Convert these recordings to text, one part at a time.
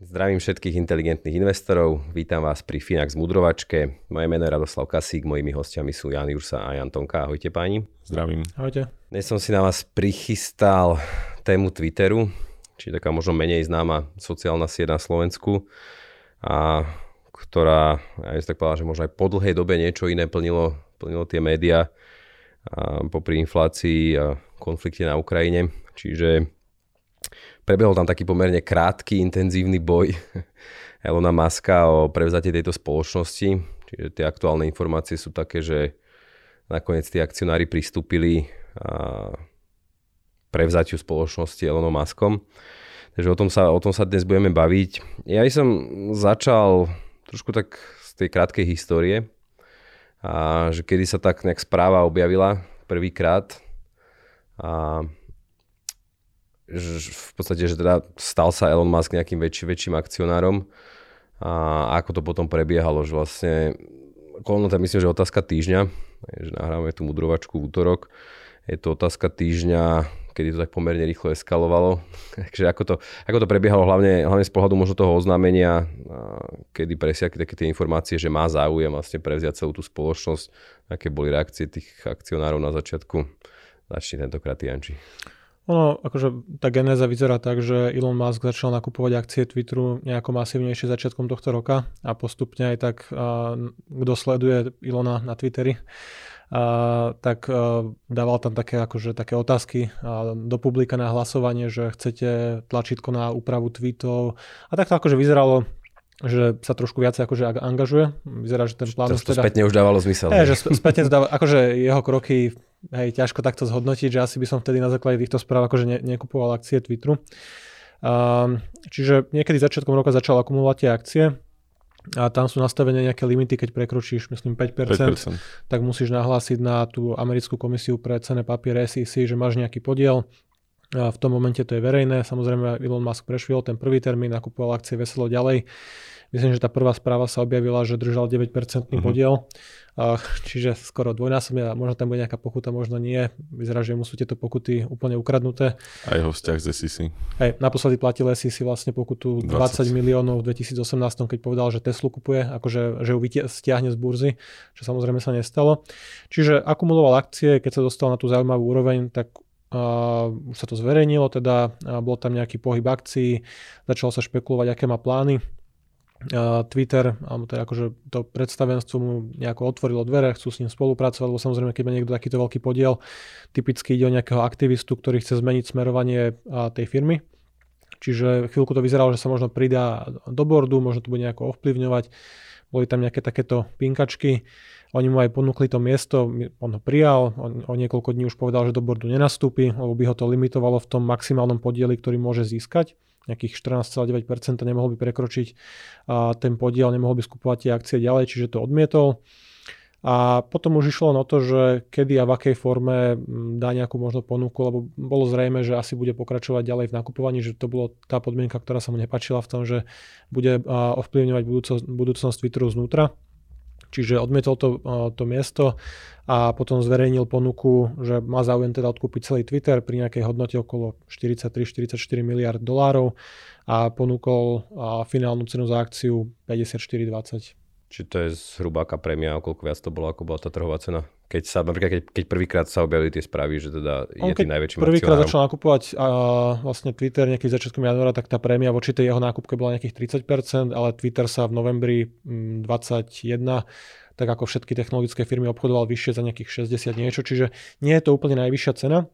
Zdravím všetkých inteligentných investorov, vítam vás pri Finax Mudrovačke. Moje meno je Radoslav Kasík, mojimi hostiami sú Jan Jursa a Jan Tonka. Ahojte páni. Zdravím. Ahojte. Dnes som si na vás prichystal tému Twitteru, či taká možno menej známa sociálna sieť na Slovensku. A ktorá, ja by som tak povedal, že možno aj po dlhej dobe niečo iné plnilo, plnilo tie médiá a popri inflácii a konflikte na Ukrajine. Čiže prebehol tam taký pomerne krátky, intenzívny boj Elona Muska o prevzatie tejto spoločnosti. Čiže tie aktuálne informácie sú také, že nakoniec tí akcionári pristúpili a prevzatiu spoločnosti Elonom Muskom. Takže o tom, sa, o tom sa dnes budeme baviť. Ja som začal trošku tak z tej krátkej histórie. A že kedy sa tak nejak správa objavila prvýkrát a v podstate, že teda stal sa Elon Musk nejakým väčší, väčším akcionárom a ako to potom prebiehalo, že vlastne kolno to myslím, že otázka týždňa, že nahrávame tú mudrovačku v útorok, je to otázka týždňa, kedy to tak pomerne rýchlo eskalovalo. Takže ako to, ako to prebiehalo hlavne, hlavne z pohľadu možno toho oznámenia, kedy presiakli také tie informácie, že má záujem vlastne prevziať celú tú spoločnosť, aké boli reakcie tých akcionárov na začiatku. Začni tentokrát Janči. Ono, akože tá genéza vyzerá tak, že Elon Musk začal nakupovať akcie Twitteru nejako masívnejšie začiatkom tohto roka a postupne aj tak, kto sleduje Ilona na Twitteri, a, tak a, dával tam také, akože, také otázky a, do publika na hlasovanie, že chcete tlačítko na úpravu tweetov a tak to akože vyzeralo že sa trošku viacej akože angažuje. Vyzerá, že ten plán už teda... spätne už dávalo zmysel. Je, že spätne dáva, akože jeho kroky, hej, ťažko takto zhodnotiť, že asi by som vtedy na základe týchto správ akože ne, nekupoval akcie Twitteru. Um, čiže niekedy začiatkom roka začal akumulovať tie akcie a tam sú nastavené nejaké limity, keď prekročíš, myslím, 5%, 5%, tak musíš nahlásiť na tú americkú komisiu pre cené papiere SEC, že máš nejaký podiel. A v tom momente to je verejné. Samozrejme, Elon Musk prešiel ten prvý termín, nakupoval akcie veselo ďalej. Myslím, že tá prvá správa sa objavila, že držal 9% uh-huh. podiel, čiže skoro dvojnásobne a možno tam bude nejaká pokuta, možno nie. Vyzerá, že mu sú tieto pokuty úplne ukradnuté. A jeho vzťah z SEC. Hej, naposledy platil SEC vlastne pokutu 20, 20 miliónov v 2018, keď povedal, že Teslu kupuje, akože že ju stiahne z burzy, čo samozrejme sa nestalo. Čiže akumuloval akcie, keď sa dostal na tú zaujímavú úroveň, tak Uh, už sa to zverejnilo, teda uh, bol tam nejaký pohyb akcií, začalo sa špekulovať, aké má plány. Twitter, alebo teda akože to predstavenstvo mu nejako otvorilo dvere, chcú s ním spolupracovať, lebo samozrejme, keď má niekto takýto veľký podiel, typicky ide o nejakého aktivistu, ktorý chce zmeniť smerovanie tej firmy. Čiže chvíľku to vyzeralo, že sa možno pridá do bordu, možno to bude nejako ovplyvňovať. Boli tam nejaké takéto pinkačky. Oni mu aj ponúkli to miesto, on ho prijal, on o niekoľko dní už povedal, že do bordu nenastúpi, lebo by ho to limitovalo v tom maximálnom podieli, ktorý môže získať nejakých 14,9% nemohol by prekročiť a ten podiel, nemohol by skupovať tie akcie ďalej, čiže to odmietol. A potom už išlo na to, že kedy a v akej forme dá nejakú možno ponuku, lebo bolo zrejme, že asi bude pokračovať ďalej v nakupovaní, že to bolo tá podmienka, ktorá sa mu nepačila v tom, že bude ovplyvňovať budúcnosť Twitteru znútra. Čiže odmietol to, to miesto a potom zverejnil ponuku, že má záujem teda odkúpiť celý Twitter pri nejakej hodnote okolo 43-44 miliard dolárov a ponúkol finálnu cenu za akciu 54,20. Či to je zhruba aká prémia, koľko viac to bolo, ako bola tá trhová cena? Keď sa, napríklad, keď, keď prvýkrát sa objavili tie správy, že teda je tým najväčším prvýkrát začal nakupovať a, vlastne Twitter nejaký začiatkom januára, tak tá prémia voči tej jeho nákupke bola nejakých 30%, ale Twitter sa v novembri 2021 mm, tak ako všetky technologické firmy obchodoval vyššie za nejakých 60 niečo, čiže nie je to úplne najvyššia cena.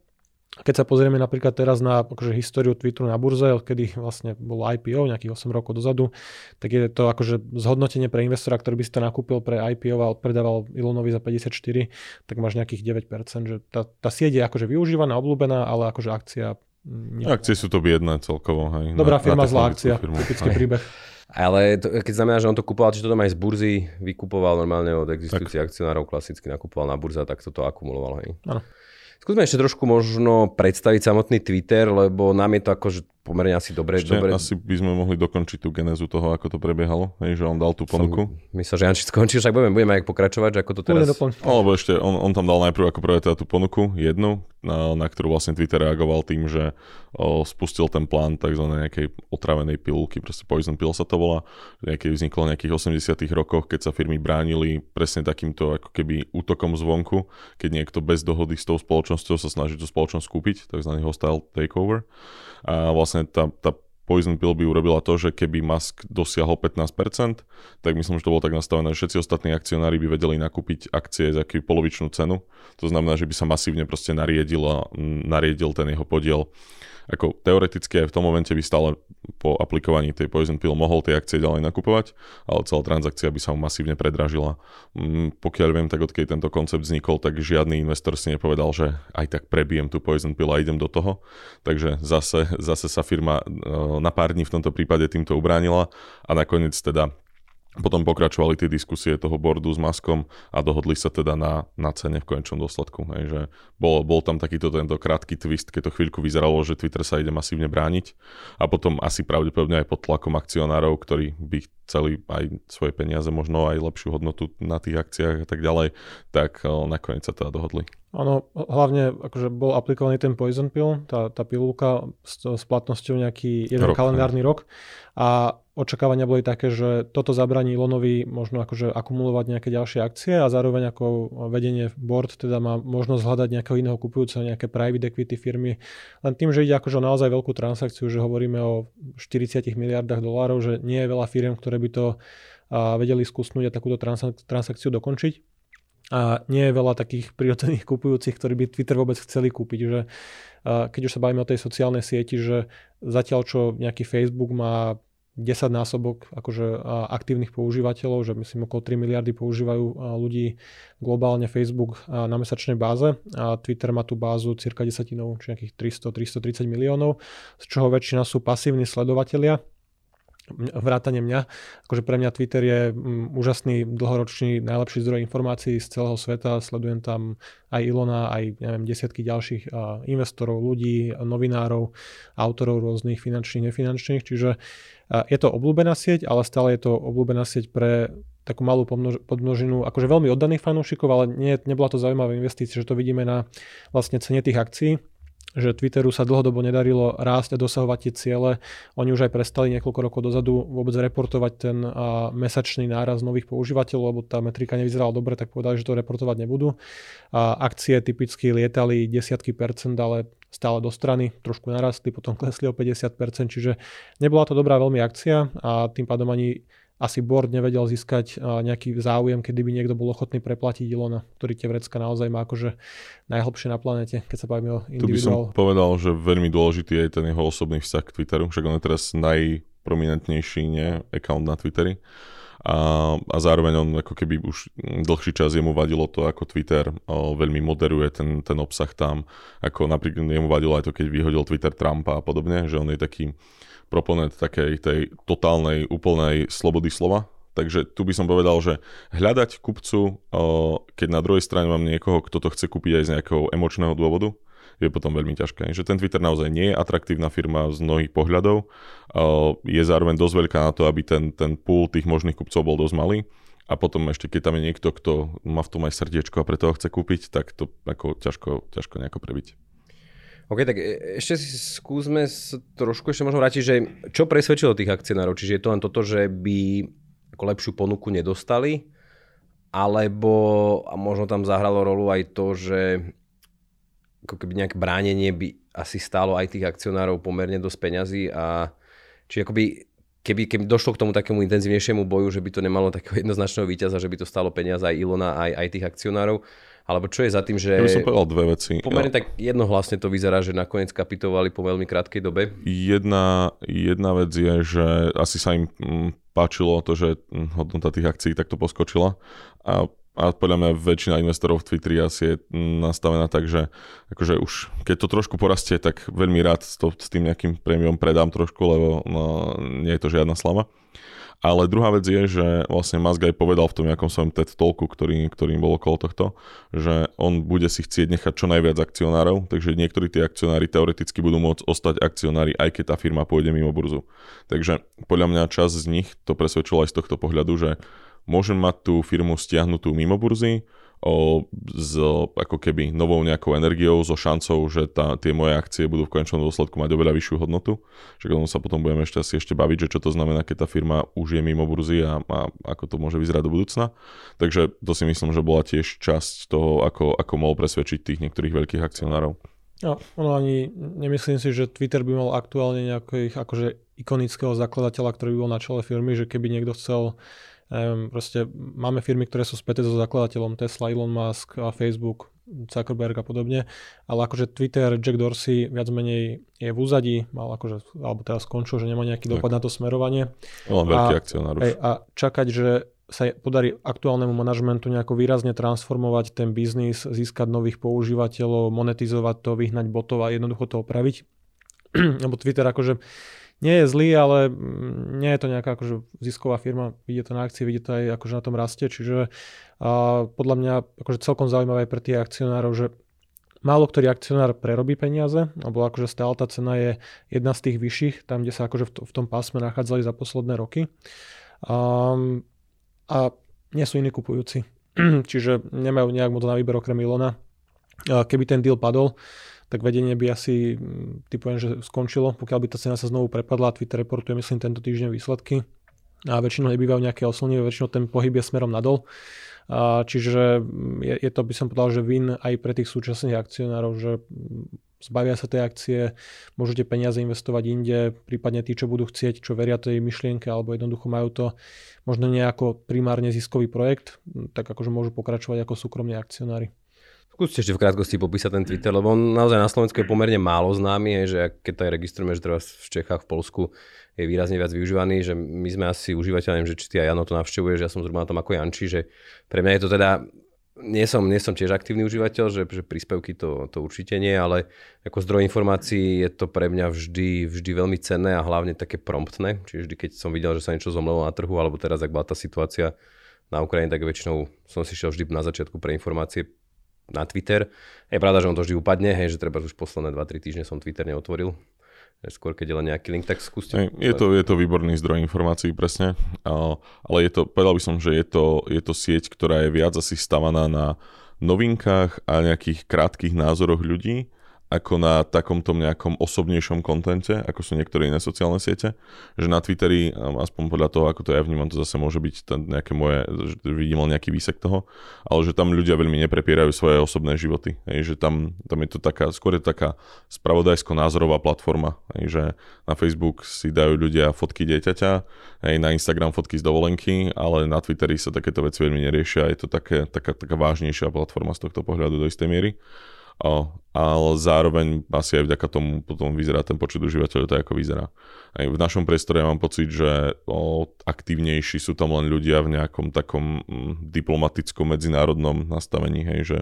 Keď sa pozrieme napríklad teraz na akože, históriu Twitteru na burze, odkedy vlastne bolo IPO, nejakých 8 rokov dozadu, tak je to akože zhodnotenie pre investora, ktorý by si to nakúpil pre IPO a odpredával Elonovi za 54, tak máš nejakých 9%, že tá, tá sieť je akože využívaná, obľúbená, ale akože akcia... Nie. Akcie sú to biedné celkovo. Hej, Dobrá na, firma, na zlá akcia, firmu. typický hej. príbeh. Ale to, keď znamená, že on to kupoval, či to tam aj z burzy vykupoval normálne od existujúcich akcionárov, klasicky nakupoval na burze, tak toto akumuloval. Hej. Áno. Skúsme ešte trošku možno predstaviť samotný Twitter, lebo nám je to akože pomerne asi dobre. Ešte dobre... asi by sme mohli dokončiť tú genézu toho, ako to prebiehalo, hej, že on dal tú ponuku. Myslím, že Janči skončil, však budeme, budeme aj pokračovať, že ako to teraz... Alebo ešte, on, on tam dal najprv ako prvé teda tú ponuku, jednu, na, na ktorú vlastne Twitter reagoval tým, že o, spustil ten plán tzv. nejakej otravenej pilulky, proste poison pill sa to volá, nejaký vzniklo v nejakých 80 rokoch, keď sa firmy bránili presne takýmto ako keby útokom zvonku, keď niekto bez dohody s tou spoločnosťou sa snaží tú spoločnosť kúpiť, tzv. hostile takeover. A vlastne tá, tá Poison Pill by urobila to, že keby Musk dosiahol 15%, tak myslím, že to bolo tak nastavené, že všetci ostatní akcionári by vedeli nakúpiť akcie za aký polovičnú cenu. To znamená, že by sa masívne proste nariedil, nariedil ten jeho podiel ako teoreticky aj v tom momente by stále po aplikovaní tej Poison Pill mohol tie akcie ďalej nakupovať, ale celá transakcia by sa mu masívne predražila. Mm, pokiaľ viem, tak odkedy tento koncept vznikol, tak žiadny investor si nepovedal, že aj tak prebijem tú Poison Pill a idem do toho. Takže zase, zase sa firma e, na pár dní v tomto prípade týmto ubránila a nakoniec teda potom pokračovali tie diskusie toho bordu s Maskom a dohodli sa teda na, na cene v konečnom dôsledku. Hej, že bol, bol tam takýto tento krátky twist, keď to chvíľku vyzeralo, že Twitter sa ide masívne brániť a potom asi pravdepodobne aj pod tlakom akcionárov, ktorí by chceli aj svoje peniaze, možno aj lepšiu hodnotu na tých akciách a tak ďalej, tak nakoniec sa teda dohodli. Áno, hlavne akože bol aplikovaný ten poison pill, tá, tá pilulka s, s platnosťou nejaký jeden rok, kalendárny ne. rok a očakávania boli také, že toto zabraní Ilonovi možno akože akumulovať nejaké ďalšie akcie a zároveň ako vedenie board teda má možnosť hľadať nejakého iného kupujúceho, nejaké private equity firmy. Len tým, že ide akože naozaj veľkú transakciu, že hovoríme o 40 miliardách dolárov, že nie je veľa firm, ktoré by to a vedeli skúsnuť a takúto transakciu dokončiť. A nie je veľa takých prirodzených kupujúcich, ktorí by Twitter vôbec chceli kúpiť. Že, keď už sa bavíme o tej sociálnej sieti, že zatiaľ čo nejaký Facebook má 10 násobok akože aktívnych používateľov, že myslím okolo 3 miliardy používajú ľudí globálne Facebook na mesačnej báze a Twitter má tú bázu cirka desatinou, či nejakých 300-330 miliónov, z čoho väčšina sú pasívni sledovatelia vrátane mňa. Akože pre mňa Twitter je um, úžasný, dlhoročný, najlepší zdroj informácií z celého sveta. Sledujem tam aj Ilona, aj neviem, desiatky ďalších investorov, ľudí, novinárov, autorov rôznych finančných, nefinančných. Čiže je to obľúbená sieť, ale stále je to obľúbená sieť pre takú malú podmnožinu, akože veľmi oddaných fanúšikov, ale nie, nebola to zaujímavá investícia, že to vidíme na vlastne cene tých akcií že Twitteru sa dlhodobo nedarilo rásť a dosahovať tie ciele. Oni už aj prestali niekoľko rokov dozadu vôbec reportovať ten mesačný náraz nových používateľov, lebo tá metrika nevyzerala dobre, tak povedali, že to reportovať nebudú. A akcie typicky lietali desiatky percent, ale stále do strany, trošku narastli, potom klesli o 50%, čiže nebola to dobrá veľmi akcia a tým pádom ani asi board nevedel získať nejaký záujem, kedy by niekto bol ochotný preplatiť Ilona, ktorý tie vrecka naozaj má akože najhlbšie na planete, keď sa bavíme o individuál. Tu by som povedal, že veľmi dôležitý je ten jeho osobný vzťah k Twitteru, však on je teraz najprominentnejší nie, account na Twitteri. A, a zároveň on ako keby už dlhší čas jemu vadilo to, ako Twitter o, veľmi moderuje ten, ten obsah tam, ako napríklad jemu vadilo aj to, keď vyhodil Twitter Trumpa a podobne, že on je taký proponent takej tej totálnej, úplnej slobody slova. Takže tu by som povedal, že hľadať kupcu, keď na druhej strane mám niekoho, kto to chce kúpiť aj z nejakého emočného dôvodu, je potom veľmi ťažké. Že ten Twitter naozaj nie je atraktívna firma z mnohých pohľadov, je zároveň dosť veľká na to, aby ten, ten pool tých možných kupcov bol dosť malý. A potom ešte, keď tam je niekto, kto má v tom aj srdiečko a preto ho chce kúpiť, tak to ako ťažko, ťažko nejako prebiť. OK, tak e, ešte si skúsme trošku ešte možno vrátiť, že čo presvedčilo tých akcionárov? Čiže je to len toto, že by ako lepšiu ponuku nedostali, alebo a možno tam zahralo rolu aj to, že ako keby nejaké bránenie by asi stálo aj tých akcionárov pomerne dosť peňazí a či akoby keby, keby došlo k tomu takému intenzívnejšiemu boju, že by to nemalo takého jednoznačného víťaza, že by to stalo peniaze aj Ilona, aj, aj tých akcionárov, Alebo čo je za tým, že... Ja by som povedal dve veci. Pomerne tak jednohlasne to vyzerá, že nakoniec kapitovali po veľmi krátkej dobe. Jedna, jedna vec je, že asi sa im mm, páčilo to, že mm, hodnota tých akcií takto poskočila a a podľa mňa väčšina investorov v Twitteri asi je nastavená tak, že akože už keď to trošku porastie, tak veľmi rád to s tým nejakým prémiom predám trošku, lebo no, nie je to žiadna slava. Ale druhá vec je, že vlastne Musk aj povedal v tom nejakom svojom TED Talku, ktorý, ktorým bol okolo tohto, že on bude si chcieť nechať čo najviac akcionárov, takže niektorí tí akcionári teoreticky budú môcť ostať akcionári, aj keď tá firma pôjde mimo burzu. Takže podľa mňa čas z nich to presvedčilo aj z tohto pohľadu, že môžem mať tú firmu stiahnutú mimo burzy, o, s ako keby novou nejakou energiou, so šancou, že tá, tie moje akcie budú v konečnom dôsledku mať oveľa vyššiu hodnotu. Že tomu sa potom budeme ešte asi ešte baviť, že čo to znamená, keď tá firma už je mimo burzy a, a ako to môže vyzerať do budúcna. Takže to si myslím, že bola tiež časť toho, ako, ako mohol presvedčiť tých niektorých veľkých akcionárov. No, ono ani nemyslím si, že Twitter by mal aktuálne nejakého akože ikonického zakladateľa, ktorý by bol na čele firmy, že keby niekto chcel Um, proste máme firmy, ktoré sú späté so zakladateľom Tesla, Elon Musk a Facebook, Zuckerberg a podobne, ale akože Twitter, Jack Dorsey viac menej je v úzadí, mal akože, alebo teraz skončil, že nemá nejaký dopad tak. na to smerovanie. Len veľký akcionár už. A čakať, že sa podarí aktuálnemu manažmentu nejako výrazne transformovať ten biznis, získať nových používateľov, monetizovať to, vyhnať botov a jednoducho to opraviť. Lebo Twitter akože nie je zlý, ale mm, nie je to nejaká akože zisková firma, vidie to na akcie, vidie to aj akože na tom rastie, čiže a podľa mňa akože celkom zaujímavé aj pre tých akcionárov, že málo ktorý akcionár prerobí peniaze, alebo akože stále tá cena je jedna z tých vyšších, tam, kde sa akože v, to, v tom pásme nachádzali za posledné roky. A, a nie sú iní kupujúci. Čiže nemajú nejak moc na výber okrem Ilona. Keby ten deal padol, tak vedenie by asi, mm, typujem, že skončilo, pokiaľ by tá cena sa znovu prepadla. Twitter reportuje, myslím, tento týždeň výsledky a väčšinou nebývajú nejaké oslnivé, väčšinou ten pohyb je smerom nadol. A čiže mm, je, je to, by som povedal, že win aj pre tých súčasných akcionárov, že mm, zbavia sa tej akcie, môžete peniaze investovať inde, prípadne tí, čo budú chcieť, čo veria tej myšlienke, alebo jednoducho majú to možno nejako primárne ziskový projekt, tak akože môžu pokračovať ako súkromní akcionári. Skúste ešte v krátkosti popísať ten Twitter, lebo on naozaj na Slovensku je pomerne málo známy, že keď to aj registrujeme, že teraz v Čechách, v Polsku je výrazne viac využívaný, že my sme asi užívateľ, neviem, že či ty aj Jano to navštevuje, že ja som zhruba na tom ako Janči, že pre mňa je to teda nie som, nie som tiež aktívny užívateľ, že, že príspevky to, to určite nie, ale ako zdroj informácií je to pre mňa vždy, vždy veľmi cenné a hlavne také promptné. Čiže vždy, keď som videl, že sa niečo zomlelo na trhu, alebo teraz, ak bola tá situácia na Ukrajine, tak väčšinou som si šiel vždy na začiatku pre informácie na Twitter. Je pravda, že on to vždy upadne, hej, že treba už posledné 2-3 týždne som Twitter neotvoril. Skôr keď je len nejaký link, tak skúste. Je to, je to výborný zdroj informácií, presne. Ale je to, povedal by som, že je to, je to sieť, ktorá je viac asi stavaná na novinkách a nejakých krátkých názoroch ľudí ako na takomto nejakom osobnejšom kontente, ako sú niektoré iné sociálne siete. Že na Twitteri, um, aspoň podľa toho, ako to ja vnímam, to zase môže byť ten nejaké moje, že vidím len nejaký výsek toho, ale že tam ľudia veľmi neprepierajú svoje osobné životy. Hej, že tam, tam je to taká, skôr je to taká spravodajsko-názorová platforma. Hej, že na Facebook si dajú ľudia fotky dieťaťa, hej, na Instagram fotky z dovolenky, ale na Twitteri sa takéto veci veľmi neriešia. Je to také, taká, taká vážnejšia platforma z tohto pohľadu do istej miery. O, ale zároveň asi aj vďaka tomu potom vyzerá ten počet užívateľov tak, ako vyzerá. Aj v našom priestore ja mám pocit, že o, aktívnejší sú tam len ľudia v nejakom takom mm, diplomatickom medzinárodnom nastavení, hej, že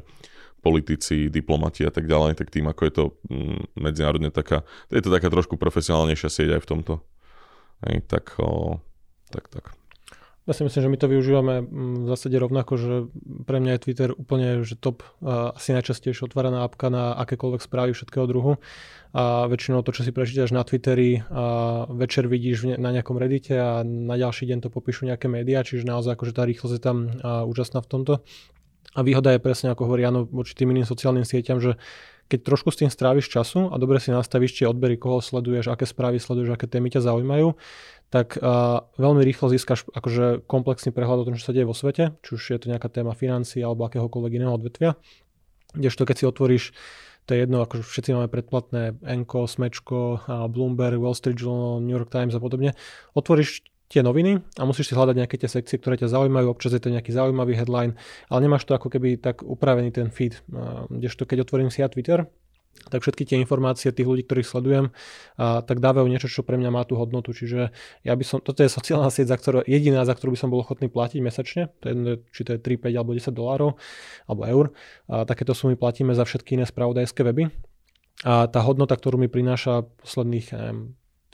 politici, diplomati a tak ďalej, tak tým, ako je to mm, medzinárodne taká, je to taká trošku profesionálnejšia sieť aj v tomto. Hej, tak, o, tak, tak. Ja si myslím, že my to využívame mm, v zásade rovnako, že pre mňa je Twitter úplne že top, asi najčastejšie otváraná apka na akékoľvek správy všetkého druhu. A väčšinou to, čo si prečítaš na Twitteri, a večer vidíš na nejakom reddite a na ďalší deň to popíšu nejaké médiá, čiže naozaj akože tá rýchlosť je tam úžasná v tomto. A výhoda je presne, ako hovorí Jano, voči tým iným sociálnym sieťam, že keď trošku s tým stráviš času a dobre si nastavíš tie odbery, koho sleduješ, aké správy sleduješ, aké témy ťa zaujímajú, tak uh, veľmi rýchlo získaš akože komplexný prehľad o tom, čo sa deje vo svete, či už je to nejaká téma financií alebo akéhokoľvek iného odvetvia. Kdežto keď si otvoríš to je jedno, akože všetci máme predplatné Enko, Smečko, Bloomberg, Wall Street Journal, New York Times a podobne. Otvoríš tie noviny a musíš si hľadať nejaké tie sekcie, ktoré ťa zaujímajú, občas je to nejaký zaujímavý headline, ale nemáš to ako keby tak upravený ten feed. Kdežto keď otvorím si ja Twitter, tak všetky tie informácie tých ľudí, ktorých sledujem, a, tak dávajú niečo, čo pre mňa má tú hodnotu. Čiže ja by som, toto je sociálna sieť, za ktorú, jediná, za ktorú by som bol ochotný platiť mesačne, to je, či to je 3, 5 alebo 10 dolárov alebo eur. A takéto sumy platíme za všetky iné spravodajské weby. A tá hodnota, ktorú mi prináša posledných neviem,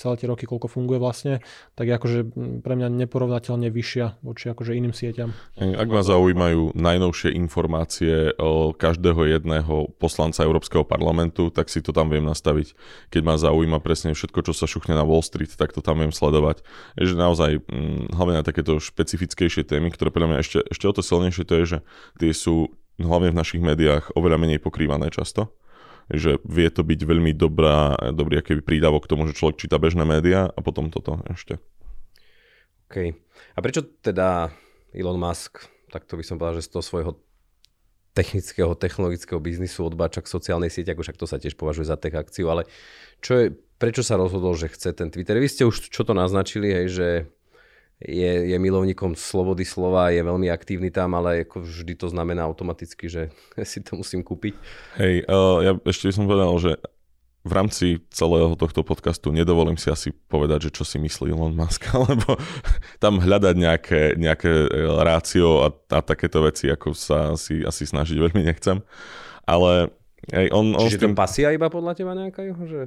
celé tie roky, koľko funguje vlastne, tak je akože pre mňa neporovnateľne vyššia voči akože iným sieťam. Ak ma zaujímajú najnovšie informácie o každého jedného poslanca Európskeho parlamentu, tak si to tam viem nastaviť. Keď ma zaujíma presne všetko, čo sa šuchne na Wall Street, tak to tam viem sledovať. Je, naozaj, hlavne na takéto špecifickejšie témy, ktoré pre mňa ešte, ešte o to silnejšie, to je, že tie sú hlavne v našich médiách oveľa menej pokrývané často že vie to byť veľmi dobrá, dobrý aký prídavok k tomu, že človek číta bežné médiá a potom toto ešte. OK. A prečo teda Elon Musk, tak to by som povedal, že z toho svojho technického, technologického biznisu odbáča k sociálnej sieti, ako však to sa tiež považuje za tech akciu, ale čo je, prečo sa rozhodol, že chce ten Twitter? Vy ste už čo to naznačili, hej, že je, je milovníkom slobody slova, je veľmi aktívny tam, ale ako vždy to znamená automaticky, že si to musím kúpiť. Hej, uh, ja ešte by som povedal, že v rámci celého tohto podcastu nedovolím si asi povedať, že čo si myslí Elon Musk, lebo tam hľadať nejaké, nejaké e, rácio a, a takéto veci, ako sa asi, asi snažiť veľmi nechcem. Ale Hej, on, on Čiže tým... to pasia iba podľa teba nejaká jeho? Že...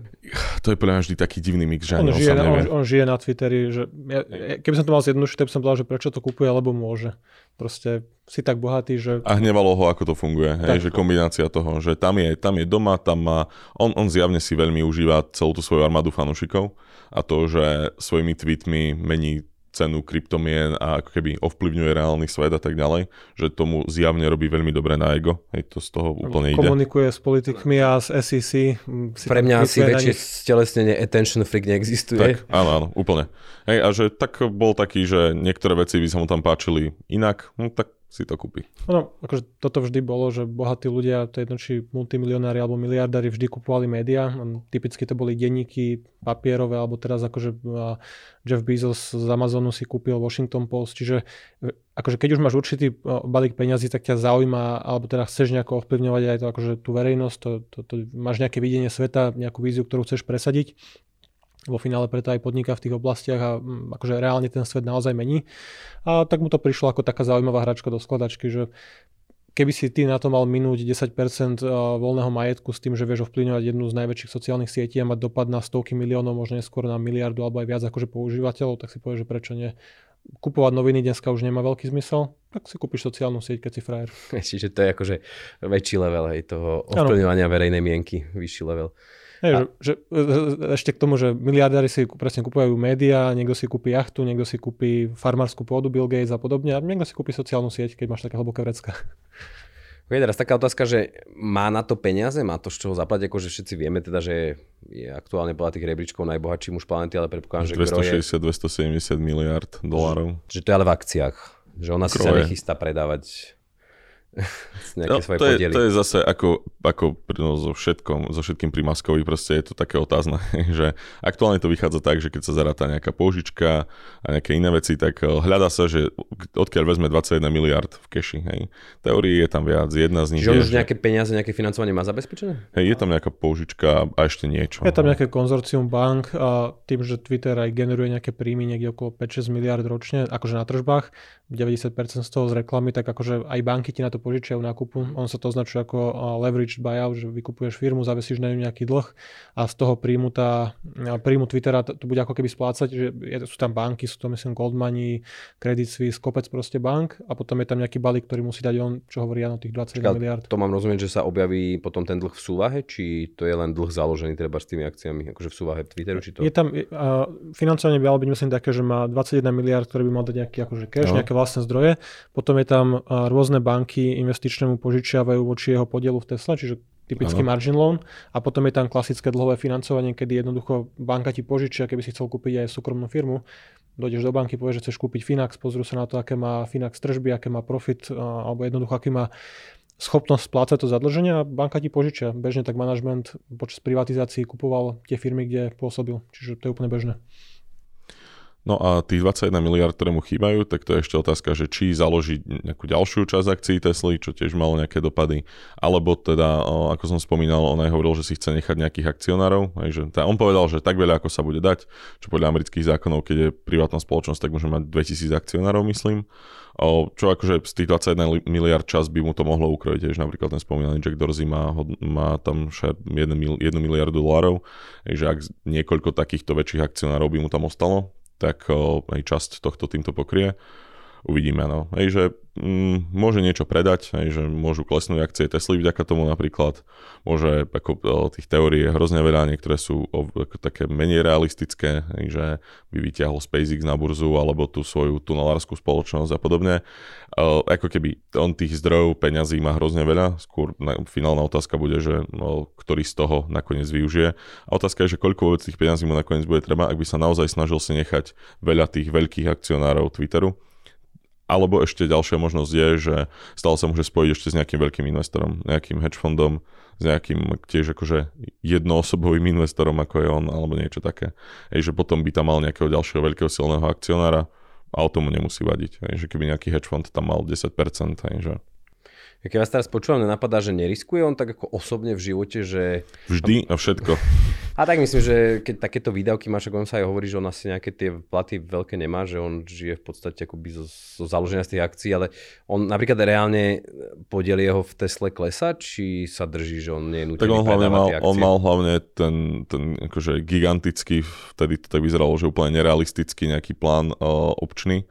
To je podľa mňa vždy taký divný mix, že on, žije, on, on, on žije na Twitteri, že ja, keby som to mal zjednodušiť, tak by som povedal, že prečo to kupuje, alebo môže. Proste si tak bohatý, že... A hnevalo ho, ako to funguje. Hej, že kombinácia toho, že tam je, tam je doma, tam má... On, on zjavne si veľmi užíva celú tú svoju armádu fanúšikov a to, že svojimi tweetmi mení cenu kryptomien a ako keby ovplyvňuje reálny svet a tak ďalej, že tomu zjavne robí veľmi dobre na ego. Hej, to z toho úplne ide. Komunikuje s politikmi a s SEC. Pre mňa asi väčšie stelesnenie attention freak neexistuje. Tak, áno, áno, úplne. Hej, a že tak bol taký, že niektoré veci by sa mu tam páčili inak, no tak si to kúpi. No, akože toto vždy bolo, že bohatí ľudia, to jedno či multimilionári alebo miliardári vždy kupovali médiá. Typicky to boli denníky papierové, alebo teraz akože Jeff Bezos z Amazonu si kúpil Washington Post, čiže e, akože keď už máš určitý balík peňazí, tak ťa zaujíma, alebo teda chceš nejako ovplyvňovať aj to, akože tú verejnosť, to, to, to, máš nejaké videnie sveta, nejakú víziu, ktorú chceš presadiť, vo finále preto aj podniká v tých oblastiach a mm, akože reálne ten svet naozaj mení. A tak mu to prišlo ako taká zaujímavá hračka do skladačky, že keby si ty na to mal minúť 10% voľného majetku s tým, že vieš ovplyvňovať jednu z najväčších sociálnych sietí a mať dopad na stovky miliónov, možno neskôr na miliardu alebo aj viac akože používateľov, tak si povieš, že prečo nie. Kupovať noviny dneska už nemá veľký zmysel, tak si kúpiš sociálnu sieť, keď si frajer. Čiže to je akože väčší level hej, toho ovplyvňovania verejnej mienky, vyšší level. Hej, a... že, že, e, e, ešte k tomu, že miliardári si presne kupujú médiá, niekto si kúpi jachtu, niekto si kúpi farmárskú pôdu Bill Gates a podobne a niekto si kúpi sociálnu sieť, keď máš také hlboké vrecka. Okay, teraz taká otázka, že má na to peniaze, má to z čoho zaplatiť, akože všetci vieme teda, že je aktuálne podľa tých rebríčkov najbohatší muž planety, ale predpokladám, že 260-270 miliard dolárov. Že, že to je ale v akciách, že ona si sa nechystá predávať no, svoje to, je, to je zase ako, ako no, so, všetkom, so všetkým pri Maskovi, proste je to také otázne, že aktuálne to vychádza tak, že keď sa zaráta nejaká požička a nejaké iné veci, tak eh, hľadá sa, že odkiaľ vezme 21 miliard v keši. Hej. Teórii je tam viac, jedna z nich Čiže je, už že... nejaké peniaze, nejaké financovanie má zabezpečené? Hej, je tam nejaká požička a ešte niečo. Je tam nejaké konzorcium bank a tým, že Twitter aj generuje nejaké príjmy niekde okolo 5-6 miliard ročne, akože na tržbách, 90% z toho z reklamy, tak akože aj banky ti na to požičiajú nákupu. On sa to označuje ako leveraged buyout, že vykupuješ firmu, zavesíš na ňu nejaký dlh a z toho príjmu, tá, príjmu Twittera to bude ako keby splácať, že sú tam banky, sú to myslím Gold Money, Credit Suisse, kopec proste bank a potom je tam nejaký balík, ktorý musí dať on, čo hovorí áno, tých 21 Čaká, miliard. To mám rozumieť, že sa objaví potom ten dlh v súvahe, či to je len dlh založený treba s tými akciami, akože v súvahe Twitteru, či to? Je tam, uh, financovanie by malo byť myslím také, že má 21 miliard, ktoré by mal dať nejaký akože cash, no. nejaké vlastné zdroje. Potom je tam rôzne banky investičnému požičiavajú voči jeho podielu v Tesla, čiže typický ano. margin loan a potom je tam klasické dlhové financovanie, kedy jednoducho banka ti požičia, keby si chcel kúpiť aj súkromnú firmu, dojdeš do banky, povieš, že chceš kúpiť Finax, pozrú sa na to, aké má Finax tržby, aké má profit, alebo jednoducho, aký má schopnosť splácať to zadlženie a banka ti požičia. Bežne tak manažment počas privatizácií kupoval tie firmy, kde pôsobil. Čiže to je úplne bežné. No a tých 21 miliard, ktoré mu chýbajú, tak to je ešte otázka, že či založiť nejakú ďalšiu časť akcií Tesly, čo tiež malo nejaké dopady, alebo teda, ako som spomínal, on aj hovoril, že si chce nechať nejakých akcionárov. že, teda on povedal, že tak veľa, ako sa bude dať, čo podľa amerických zákonov, keď je privátna spoločnosť, tak môže mať 2000 akcionárov, myslím. O, čo akože z tých 21 miliard čas by mu to mohlo ukrojiť, že napríklad ten spomínaný Jack Dorsey má, má tam 1, 1 miliardu dolárov, že ak niekoľko takýchto väčších akcionárov by mu tam ostalo, tak aj časť tohto týmto pokrie. Uvidíme, no. Hej, že mm, môže niečo predať, hej, že môžu klesnúť akcie Tesly vďaka tomu napríklad, môže, ako tých teórií je hrozne veľa, niektoré sú ako také menej realistické, hej, že by vyťahol SpaceX na burzu alebo tú svoju tunelárskú spoločnosť a podobne. O, ako keby on tých zdrojov peňazí má hrozne veľa, skôr na, finálna otázka bude, že no, ktorý z toho nakoniec využije. A otázka je, že koľko vôbec tých peňazí mu nakoniec bude treba, ak by sa naozaj snažil si nechať veľa tých veľkých akcionárov Twitteru alebo ešte ďalšia možnosť je, že stále sa môže spojiť ešte s nejakým veľkým investorom, nejakým hedge fondom, s nejakým tiež akože jednoosobovým investorom, ako je on, alebo niečo také. Ej, že potom by tam mal nejakého ďalšieho veľkého silného akcionára o tomu nemusí vadiť. Ej, že keby nejaký hedge fond tam mal 10%, ej, že keď vás teraz počúvam, nenapadá, že neriskuje on tak ako osobne v živote, že... Vždy a všetko. A tak myslím, že keď takéto výdavky máš, ako on sa aj hovorí, že on asi nejaké tie platy veľké nemá, že on žije v podstate akoby zo, zo založenia z tých akcií, ale on napríklad reálne podiel jeho v Tesle klesa, či sa drží, že on nie je Tak on hlavne mal, on mal hlavne ten, ten akože gigantický, vtedy to tak vyzeralo, že úplne nerealistický nejaký plán uh, občný,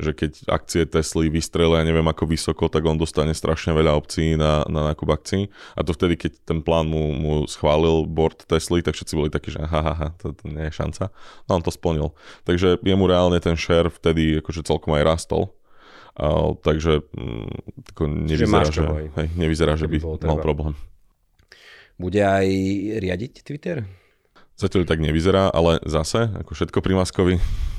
že keď akcie Tesly vystrelia neviem ako vysoko, tak on dostane strašne veľa opcií na, na nákup akcií. A to vtedy, keď ten plán mu, mu schválil board Tesly, tak všetci boli takí, že ha, ha, ha to, to nie je šanca. No on to splnil. Takže jemu reálne ten share vtedy akože celkom aj rastol. Uh, takže mm, tako nevyzerá, že, hej, nevyzerá, že by mal problém. Bude aj riadiť Twitter? Zatiaľ tak nevyzerá, ale zase, ako všetko pri Maskovi,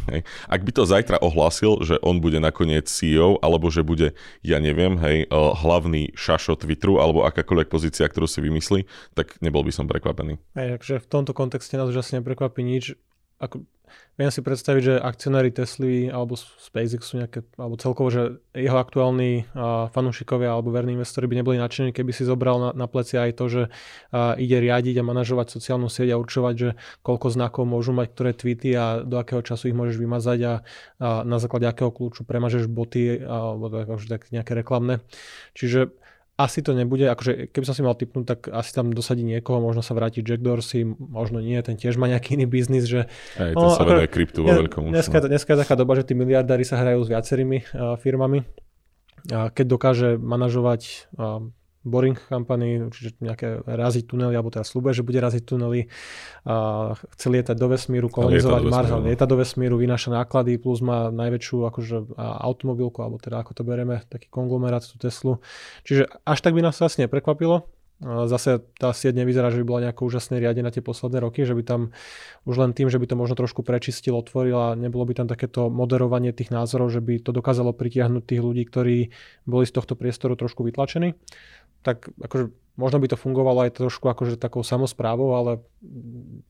hej, ak by to zajtra ohlásil, že on bude nakoniec CEO, alebo že bude, ja neviem, hej, eh, hlavný šašo Twitteru, alebo akákoľvek pozícia, ktorú si vymyslí, tak nebol by som prekvapený. Hej, takže v tomto kontexte nás už asi neprekvapí nič. Ako, Viem si predstaviť, že akcionári Tesly alebo SpaceX sú nejaké, alebo celkovo, že jeho aktuálni uh, fanúšikovia alebo verní investori by neboli nadšení, keby si zobral na, na pleci aj to, že uh, ide riadiť a manažovať sociálnu sieť a určovať, že koľko znakov môžu mať ktoré tweety a do akého času ich môžeš vymazať a, a na základe akého kľúču premažeš boty alebo tak nejaké reklamné. Čiže asi to nebude, akože keby som si mal typnúť, tak asi tam dosadí niekoho, možno sa vráti Jack Dorsey, možno nie, ten tiež má nejaký iný biznis, že... Aj, no, sa venuje kryptu vo veľkom. Dneska, dneska je taká doba, že tí miliardári sa hrajú s viacerými uh, firmami. A keď dokáže manažovať uh, boring kampany, čiže nejaké raziť tunely, alebo teda slúbe, že bude raziť tunely, a chce lietať do vesmíru, kolonizovať Mars, ale lieta do vesmíru, vynáša náklady, plus má najväčšiu akože, automobilku, alebo teda ako to bereme, taký konglomerát, tú Teslu. Čiže až tak by nás asi neprekvapilo. Zase tá sieť nevyzerá, že by bola nejako úžasne riadená tie posledné roky, že by tam už len tým, že by to možno trošku prečistil, otvoril a nebolo by tam takéto moderovanie tých názorov, že by to dokázalo pritiahnuť tých ľudí, ktorí boli z tohto priestoru trošku vytlačení tak akože možno by to fungovalo aj trošku akože takou samozprávou, ale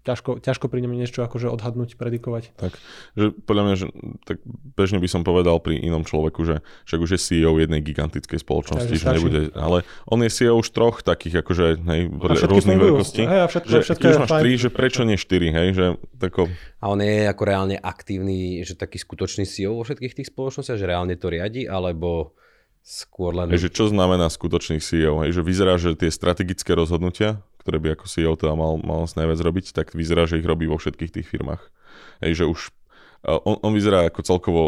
ťažko, ťažko pri ňom niečo akože odhadnúť, predikovať. Tak, že podľa mňa, že tak bežne by som povedal pri inom človeku, že však už je CEO jednej gigantickej spoločnosti, že nebude, ale on je CEO už troch takých akože, hej, rôznych veľkostí. Hej, a všetko, že všetko už máš tri, že prečo nie štyri, hej, že tako... A on je ako reálne aktívny, že taký skutočný CEO vo všetkých tých spoločnostiach, že reálne to riadi, alebo Skôr len... Hej, že čo znamená skutočný CEO? Hej, že vyzerá, že tie strategické rozhodnutia, ktoré by ako CEO teda mal, mal najviac robiť, tak vyzerá, že ich robí vo všetkých tých firmách. Hej, že už on, on vyzerá ako celkovo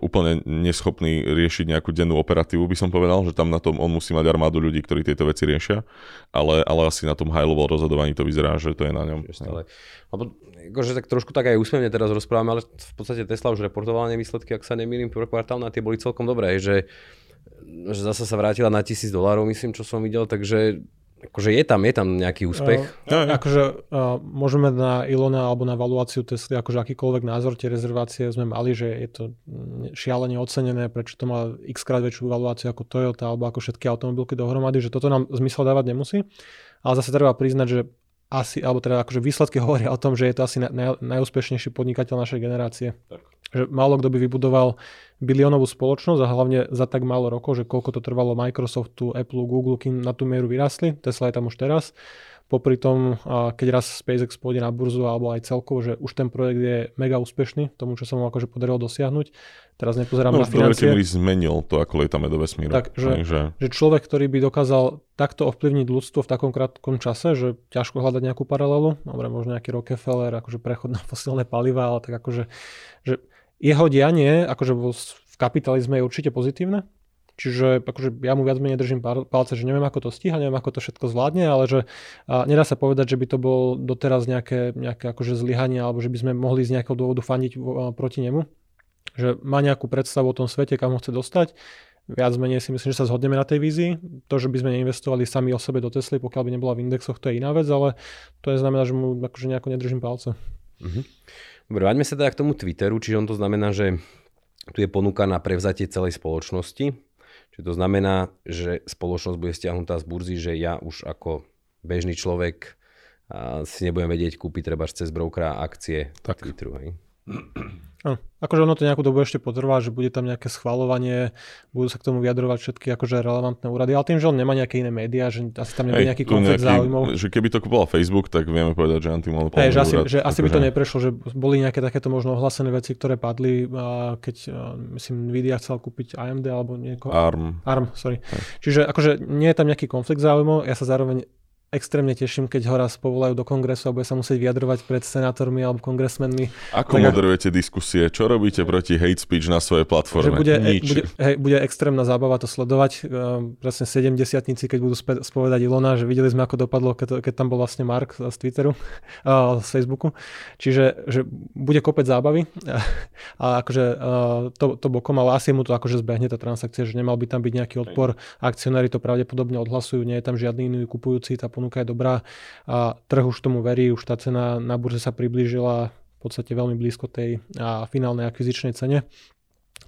úplne neschopný riešiť nejakú dennú operatívu, by som povedal, že tam na tom on musí mať armádu ľudí, ktorí tieto veci riešia, ale, ale asi na tom high level rozhodovaní to vyzerá, že to je na ňom. Stále. Lebo, akože tak trošku tak aj úsmevne teraz rozprávame, ale v podstate Tesla už reportovala nevýsledky, ak sa nemýlim, kvartálne a tie boli celkom dobré, že že zase sa vrátila na tisíc dolárov, myslím, čo som videl, takže akože je tam, je tam nejaký úspech. Uh, akože uh, môžeme na Ilona alebo na valuáciu Tesly, akože akýkoľvek názor, tie rezervácie sme mali, že je to šialene ocenené, prečo to má x krát väčšiu valuáciu ako Toyota alebo ako všetky automobilky dohromady, že toto nám zmysel dávať nemusí. Ale zase treba priznať, že asi, alebo teda akože výsledky hovoria o tom, že je to asi naj, najúspešnejší podnikateľ našej generácie. Tak. Že málo kto by vybudoval biliónovú spoločnosť a hlavne za tak málo rokov, že koľko to trvalo Microsoftu, Apple, Google, kým na tú mieru vyrastli. Tesla je tam už teraz popri tom, keď raz SpaceX pôjde na burzu alebo aj celkovo, že už ten projekt je mega úspešný, tomu, čo sa mu akože podarilo dosiahnuť. Teraz nepozerám no, na financie. No, zmenil to, ako lietame do vesmíru. Tak, že, že... že človek, ktorý by dokázal takto ovplyvniť ľudstvo v takom krátkom čase, že ťažko hľadať nejakú paralelu, dobre, možno nejaký Rockefeller, akože prechod na fosilné paliva, ale tak akože, že jeho dianie, akože v kapitalizme je určite pozitívne, Čiže akože ja mu viac menej držím palce, že neviem, ako to stíha, neviem, ako to všetko zvládne, ale že a nedá sa povedať, že by to bol doteraz nejaké, nejaké akože zlyhanie, alebo že by sme mohli z nejakého dôvodu fandiť proti nemu. Že má nejakú predstavu o tom svete, kam ho chce dostať. Viac menej si myslím, že sa zhodneme na tej vízii. To, že by sme neinvestovali sami o sebe do Tesly, pokiaľ by nebola v indexoch, to je iná vec, ale to neznamená, že mu akože nejako nedržím palce. Mhm. Dobre, vaďme sa teda k tomu Twitteru, čiže on to znamená, že tu je ponuka na prevzatie celej spoločnosti. Čiže to znamená, že spoločnosť bude stiahnutá z burzy, že ja už ako bežný človek si nebudem vedieť kúpiť treba cez brokera akcie tak. Twitteru. Hej? No, akože ono to nejakú dobu ešte potrvá, že bude tam nejaké schvalovanie, budú sa k tomu vyjadrovať všetky akože relevantné úrady, ale tým, že on nemá nejaké iné médiá, že asi tam nebude nejaký konflikt záujmov. Že keby to kúpoval Facebook, tak vieme povedať, že antimonopolný hey, že asi, úrad. Že asi by to akože- neprešlo, že boli nejaké takéto možno ohlasené veci, ktoré padli, keď myslím Nvidia chcel kúpiť AMD alebo niekoho. ARM. ARM, sorry. Hey. Čiže akože nie je tam nejaký konflikt záujmov, ja sa zároveň extrémne teším, keď ho raz povolajú do kongresu a bude sa musieť vyjadrovať pred senátormi alebo kongresmenmi. Ako tak, moderujete diskusie? Čo robíte proti hate speech na svojej platforme? Že bude, Nič. Bude, hej, bude extrémna zábava to sledovať. Uh, presne 70 keď budú spovedať Ilona, že videli sme, ako dopadlo, keď, keď tam bol vlastne Mark z Twitteru, uh, z Facebooku. Čiže že bude kopec zábavy. a akože uh, to, to bokom, ale asi mu to akože zbehne tá transakcia, že nemal by tam byť nejaký odpor. Akcionári to pravdepodobne odhlasujú, nie je tam žiadny iný kupujúci, tá ponuka je dobrá a trh už tomu verí, už tá cena na burze sa priblížila v podstate veľmi blízko tej a, finálnej akvizičnej cene.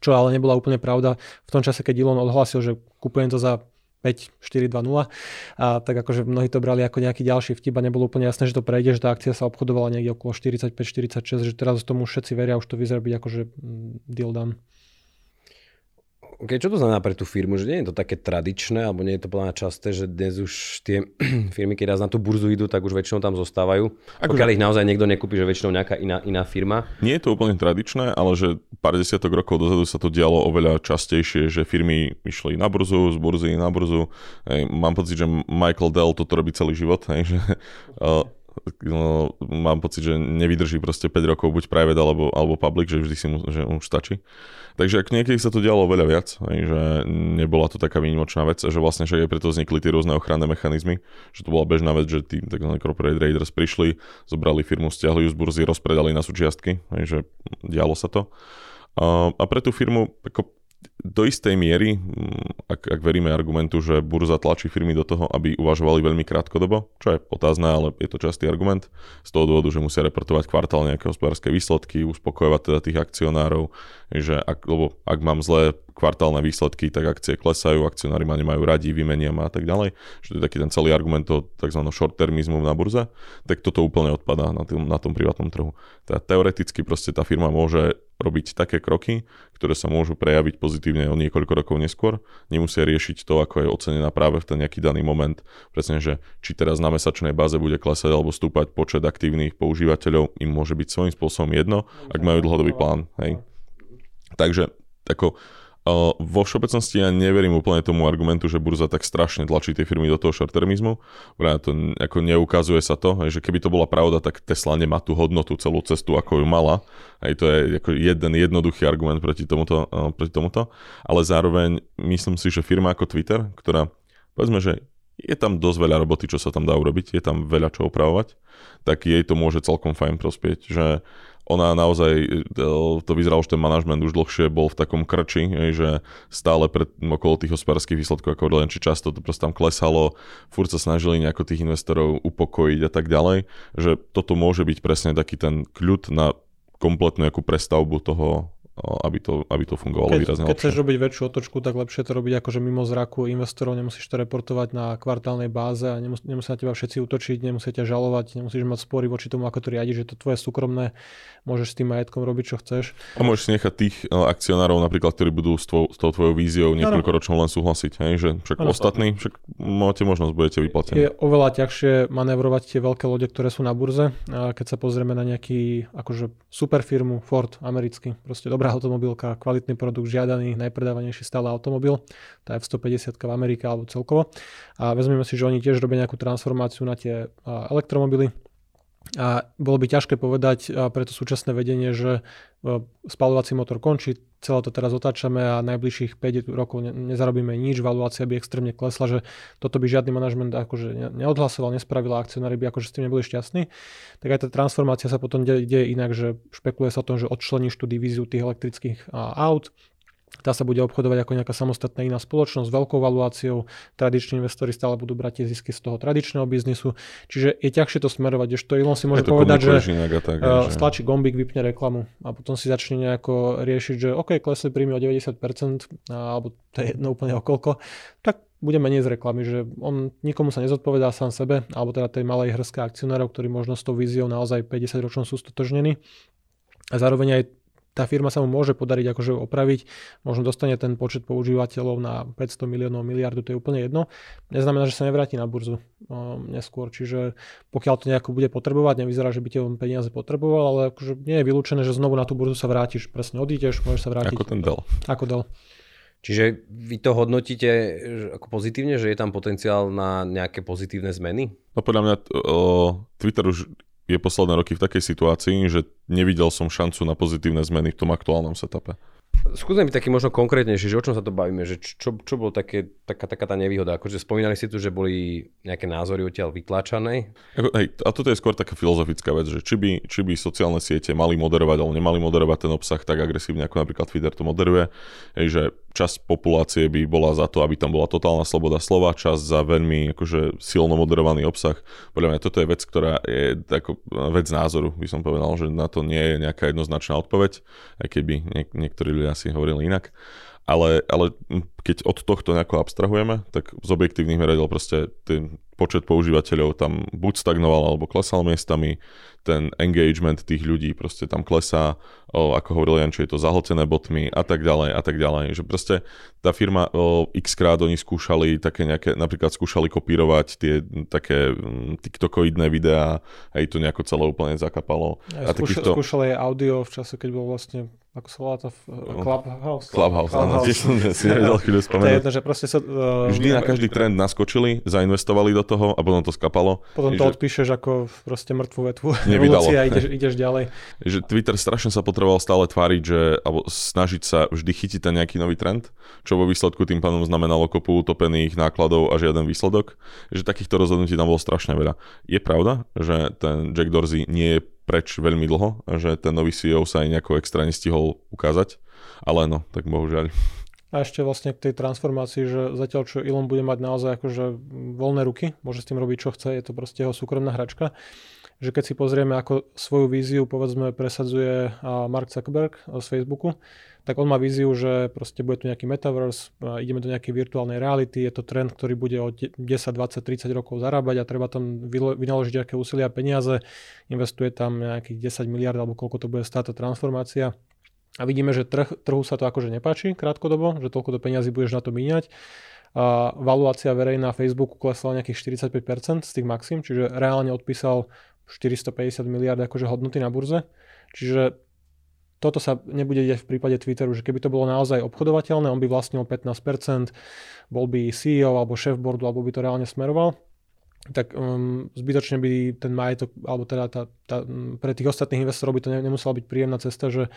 Čo ale nebola úplne pravda v tom čase, keď Elon odhlasil, že kupujem to za 5, 4, 2, 0. A tak akože mnohí to brali ako nejaký ďalší vtip a nebolo úplne jasné, že to prejde, že tá akcia sa obchodovala niekde okolo 45-46, že teraz tomu všetci veria, už to vyzerá byť akože mm, deal done. Okay, čo to znamená pre tú firmu? Že nie je to také tradičné, alebo nie je to plná časté, že dnes už tie firmy, keď raz na tú burzu idú, tak už väčšinou tam zostávajú. Ako Pokiaľ že... ich naozaj niekto nekúpi, že väčšinou nejaká iná, iná firma. Nie je to úplne tradičné, ale že pár desiatok rokov dozadu sa to dialo oveľa častejšie, že firmy išli na burzu, z burzy na burzu. Hej, mám pocit, že Michael Dell toto robí celý život, hej, že uh, no, mám pocit, že nevydrží proste 5 rokov buď private alebo, alebo public, že vždy si mu, že už stačí. Takže ak niekedy sa to dialo veľa viac, že nebola to taká výnimočná vec, že vlastne však aj preto vznikli tie rôzne ochranné mechanizmy, že to bola bežná vec, že tí tzv. corporate raiders prišli, zobrali firmu, stiahli ju z burzy, rozpredali na súčiastky, že dialo sa to. A pre tú firmu ako do istej miery, mm, ak, ak veríme argumentu, že burza tlačí firmy do toho, aby uvažovali veľmi krátkodobo, čo je otázne, ale je to častý argument, z toho dôvodu, že musia reportovať kvartálne nejaké hospodárske výsledky, uspokojovať teda tých akcionárov, že ak, lebo ak mám zlé kvartálne výsledky, tak akcie klesajú, akcionári ma nemajú radi, vymenia ma a tak ďalej. Že to je taký ten celý argument toho tzv. short-termizmu na burze, tak toto úplne odpadá na, tým, na tom privátnom trhu. Teda teoreticky proste tá firma môže robiť také kroky, ktoré sa môžu prejaviť pozitívne o niekoľko rokov neskôr. Nemusia riešiť to, ako je ocenená práve v ten nejaký daný moment. Presne, že či teraz na mesačnej báze bude klesať alebo stúpať počet aktívnych používateľov, im môže byť svojím spôsobom jedno, ak majú dlhodobý plán. Hej. Takže ako vo všeobecnosti ja neverím úplne tomu argumentu, že burza tak strašne tlačí tie firmy do toho short-termizmu. To ako neukazuje sa to, že keby to bola pravda, tak Tesla nemá tú hodnotu celú cestu, ako ju mala. Aj to je ako jeden jednoduchý argument proti tomuto, proti tomuto. Ale zároveň myslím si, že firma ako Twitter, ktorá povedzme, že je tam dosť veľa roboty, čo sa tam dá urobiť, je tam veľa čo opravovať, tak jej to môže celkom fajn prospieť, že ona naozaj, e, to vyzeralo, že ten manažment už dlhšie bol v takom krči, že stále pred, okolo tých hospodárskych výsledkov, ako len či často to proste tam klesalo, furt sa snažili nejako tých investorov upokojiť a tak ďalej, že toto môže byť presne taký ten kľud na kompletnú prestavbu toho aby to, aby to fungovalo keď, výrazne Keď chceš robiť väčšiu otočku, tak lepšie to robiť akože mimo zraku investorov, nemusíš to reportovať na kvartálnej báze a nemus, nemusia na teba všetci útočiť, nemusia ťa žalovať, nemusíš mať spory voči tomu, ako to riadiš, že to tvoje súkromné, môžeš s tým majetkom robiť, čo chceš. A môžeš si nechať tých e, akcionárov napríklad, ktorí budú s, tvoj, s tou tvojou víziou niekoľkoročnou len súhlasiť, hej? že však ano. ostatní, však máte možnosť, budete vyplatení. Je oveľa ťažšie manevrovať tie veľké lode, ktoré sú na burze, keď sa pozrieme na nejaký akože super firmu Ford americký, proste dobrá automobilka, kvalitný produkt, žiadaný, najpredávanejší stále automobil, tá F-150 v Amerike alebo celkovo. A vezmeme si, že oni tiež robia nejakú transformáciu na tie elektromobily, a bolo by ťažké povedať pre to súčasné vedenie, že e, spalovací motor končí, celé to teraz otáčame a najbližších 5 rokov nezarobíme nič, valuácia by extrémne klesla, že toto by žiadny manažment akože neodhlasoval, nespravil a akcionári by akože s tým neboli šťastní. Tak aj tá transformácia sa potom deje, inak, že špekuluje sa o tom, že odčleníš tú divíziu tých elektrických aut, tá sa bude obchodovať ako nejaká samostatná iná spoločnosť s veľkou valuáciou. Tradiční investori stále budú brať tie zisky z toho tradičného biznisu. Čiže je ťažšie to smerovať, že to Elon si môže to povedať, že, tak, uh, že stlačí gombík, vypne reklamu a potom si začne nejako riešiť, že OK, klesli príjmy o 90%, alebo to je jedno úplne okolko, tak bude menej z reklamy, že on nikomu sa nezodpovedá sám sebe, alebo teda tej malej hrske akcionárov, ktorí možno s tou víziou naozaj 50 ročnou sú stotožnení. A zároveň aj tá firma sa mu môže podariť akože opraviť, možno dostane ten počet používateľov na 500 miliónov, miliardu, to je úplne jedno. Neznamená, že sa nevráti na burzu um, neskôr, čiže pokiaľ to nejako bude potrebovať, nevyzerá, že by tie peniaze potreboval, ale akože nie je vylúčené, že znovu na tú burzu sa vrátiš, presne odídeš, môžeš sa vrátiť. Ako ten Dell. Ako Dell. Čiže vy to hodnotíte ako pozitívne, že je tam potenciál na nejaké pozitívne zmeny? No podľa mňa o, Twitter už je posledné roky v takej situácii, že nevidel som šancu na pozitívne zmeny v tom aktuálnom setupe. Skúsme byť taký možno konkrétnejší, že o čom sa to bavíme, že čo, čo bolo také, taká, taká tá nevýhoda, akože spomínali si tu, že boli nejaké názory odtiaľ vytláčané. Ako, hej, a toto je skôr taká filozofická vec, že či by, či by sociálne siete mali moderovať alebo nemali moderovať ten obsah tak agresívne, ako napríklad Twitter to moderuje, hej, že časť populácie by bola za to, aby tam bola totálna sloboda slova, časť za veľmi akože silno moderovaný obsah. Podľa mňa toto je vec, ktorá je ako vec názoru, by som povedal, že na to nie je nejaká jednoznačná odpoveď, aj keby niek- niektorí ľudia si hovorili inak. Ale, ale keď od tohto nejako abstrahujeme, tak z objektívnych meradel proste ten počet používateľov tam buď stagnoval alebo klesal miestami, ten engagement tých ľudí proste tam klesá, o, ako hovoril Jan, či je to zahltené botmi a tak ďalej a tak ďalej. Že proste tá firma o, x krát oni skúšali také nejaké, napríklad skúšali kopírovať tie také mm, TikTokoidné videá a to nejako celé úplne zakapalo. Ja, a skúš, takýchto... Skúšali aj audio v čase, keď bol vlastne ako sa volá to? Clubhouse? Clubhouse, áno, tiež som si nevedel chvíľu spomenúť. To je jedno, že proste sa... Uh, Vždy na každý trend naskočili, zainvestovali do toho a potom to skapalo. Potom to že... odpíšeš ako proste mŕtvú vetvu nevydalo. a ideš, ideš ďalej. Že Twitter strašne sa potreboval stále tváriť, že, alebo snažiť sa vždy chytiť ten nejaký nový trend, čo vo výsledku tým pádom znamenalo kopu utopených nákladov a žiaden výsledok. Že takýchto rozhodnutí tam bolo strašne veľa. Je pravda, že ten Jack Dorsey nie je preč veľmi dlho, že ten nový CEO sa aj nejako extra nestihol ukázať, ale no, tak bohužiaľ. A ešte vlastne k tej transformácii, že zatiaľ čo Elon bude mať naozaj akože voľné ruky, môže s tým robiť čo chce, je to proste jeho súkromná hračka, že keď si pozrieme, ako svoju víziu povedzme presadzuje Mark Zuckerberg z Facebooku, tak on má víziu, že proste bude tu nejaký metaverse, ideme do nejakej virtuálnej reality, je to trend, ktorý bude o 10, 20, 30 rokov zarábať a treba tam vynaložiť nejaké úsilia a peniaze, investuje tam nejakých 10 miliard alebo koľko to bude stáť tá transformácia. A vidíme, že trh, trhu sa to akože nepáči krátkodobo, že toľko to peniazy budeš na to míňať. A valuácia verejná Facebooku klesla nejakých 45% z tých maxim, čiže reálne odpísal 450 miliard akože hodnoty na burze. Čiže toto sa nebude deť v prípade Twitteru, že keby to bolo naozaj obchodovateľné, on by vlastnil 15%, bol by CEO alebo šéf boardu, alebo by to reálne smeroval, tak um, zbytočne by ten majetok, alebo teda tá, tá, pre tých ostatných investorov by to ne, nemusela byť príjemná cesta, že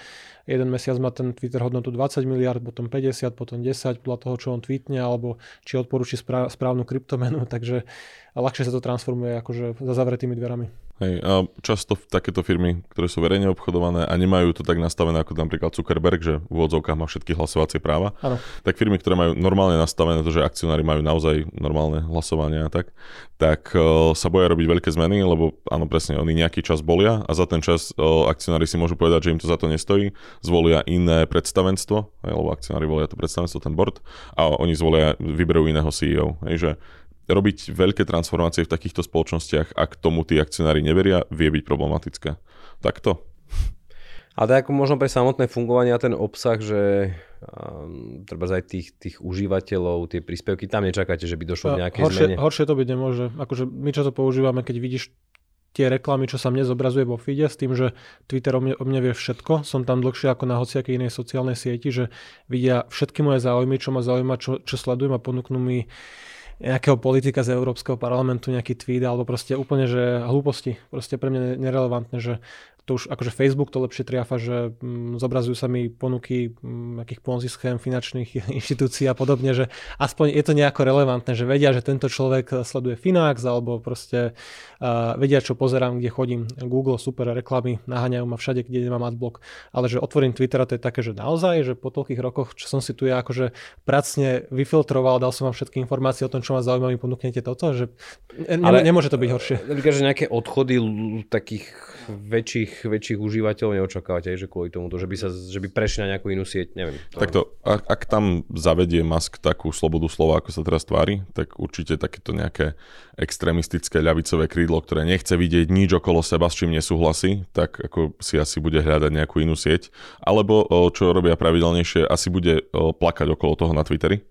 jeden mesiac má ten Twitter hodnotu 20 miliard, potom 50, potom 10, podľa toho, čo on tweetne, alebo či odporúči správ, správnu kryptomenu, takže ľahšie sa to transformuje akože za zavretými dverami. Hej, a často takéto firmy, ktoré sú verejne obchodované a nemajú to tak nastavené ako napríklad Zuckerberg, že v úvodzovkách má všetky hlasovacie práva, Áno. tak firmy, ktoré majú normálne nastavené to, že akcionári majú naozaj normálne hlasovanie a tak, tak uh, sa boja robiť veľké zmeny, lebo áno, presne, oni nejaký čas bolia a za ten čas uh, akcionári si môžu povedať, že im to za to nestojí, zvolia iné predstavenstvo, hej, lebo akcionári volia to predstavenstvo, ten board, a oni zvolia, vyberú iného CEO. Hej, že robiť veľké transformácie v takýchto spoločnostiach, ak tomu tí akcionári neveria, vie byť problematické. Takto. Ale tak ako možno pre samotné fungovanie a ten obsah, že um, treba aj tých, tých užívateľov, tie príspevky, tam nečakáte, že by došlo k nejakej horšie, zmene? Horšie to byť nemôže. Akože my čo to používame, keď vidíš tie reklamy, čo sa mne zobrazuje vo feede s tým, že Twitter o mne, o mne vie všetko. Som tam dlhšie ako na hociakej inej sociálnej sieti, že vidia všetky moje záujmy, čo ma zaujíma, čo, čo sledujem a ponúknú mi nejakého politika z Európskeho parlamentu, nejaký tweet, alebo proste úplne, že hlúposti, proste pre mňa nerelevantné, že to už akože Facebook to lepšie triafa, že mm, zobrazujú sa mi ponuky mm, nejakých ponzi schém finančných inštitúcií a podobne, že aspoň je to nejako relevantné, že vedia, že tento človek sleduje Finax alebo proste uh, vedia, čo pozerám, kde chodím. Google, super reklamy, naháňajú ma všade, kde nemám adblock, ale že otvorím Twitter a to je také, že naozaj, že po toľkých rokoch, čo som si tu ja akože pracne vyfiltroval, dal som vám všetky informácie o tom, čo ma zaujíma, mi ponúknete toto, že ne, ale, nemôže to byť horšie. Napríklad, že nejaké odchody takých väčších väčších, užívateľov neočakávate, že kvôli tomu, že by, sa, že by prešli na nejakú inú sieť, neviem. To... Takto, ak, ak tam zavedie Musk takú slobodu slova, ako sa teraz tvári, tak určite takéto nejaké extrémistické ľavicové krídlo, ktoré nechce vidieť nič okolo seba, s čím nesúhlasí, tak ako si asi bude hľadať nejakú inú sieť. Alebo, čo robia pravidelnejšie, asi bude plakať okolo toho na Twitteri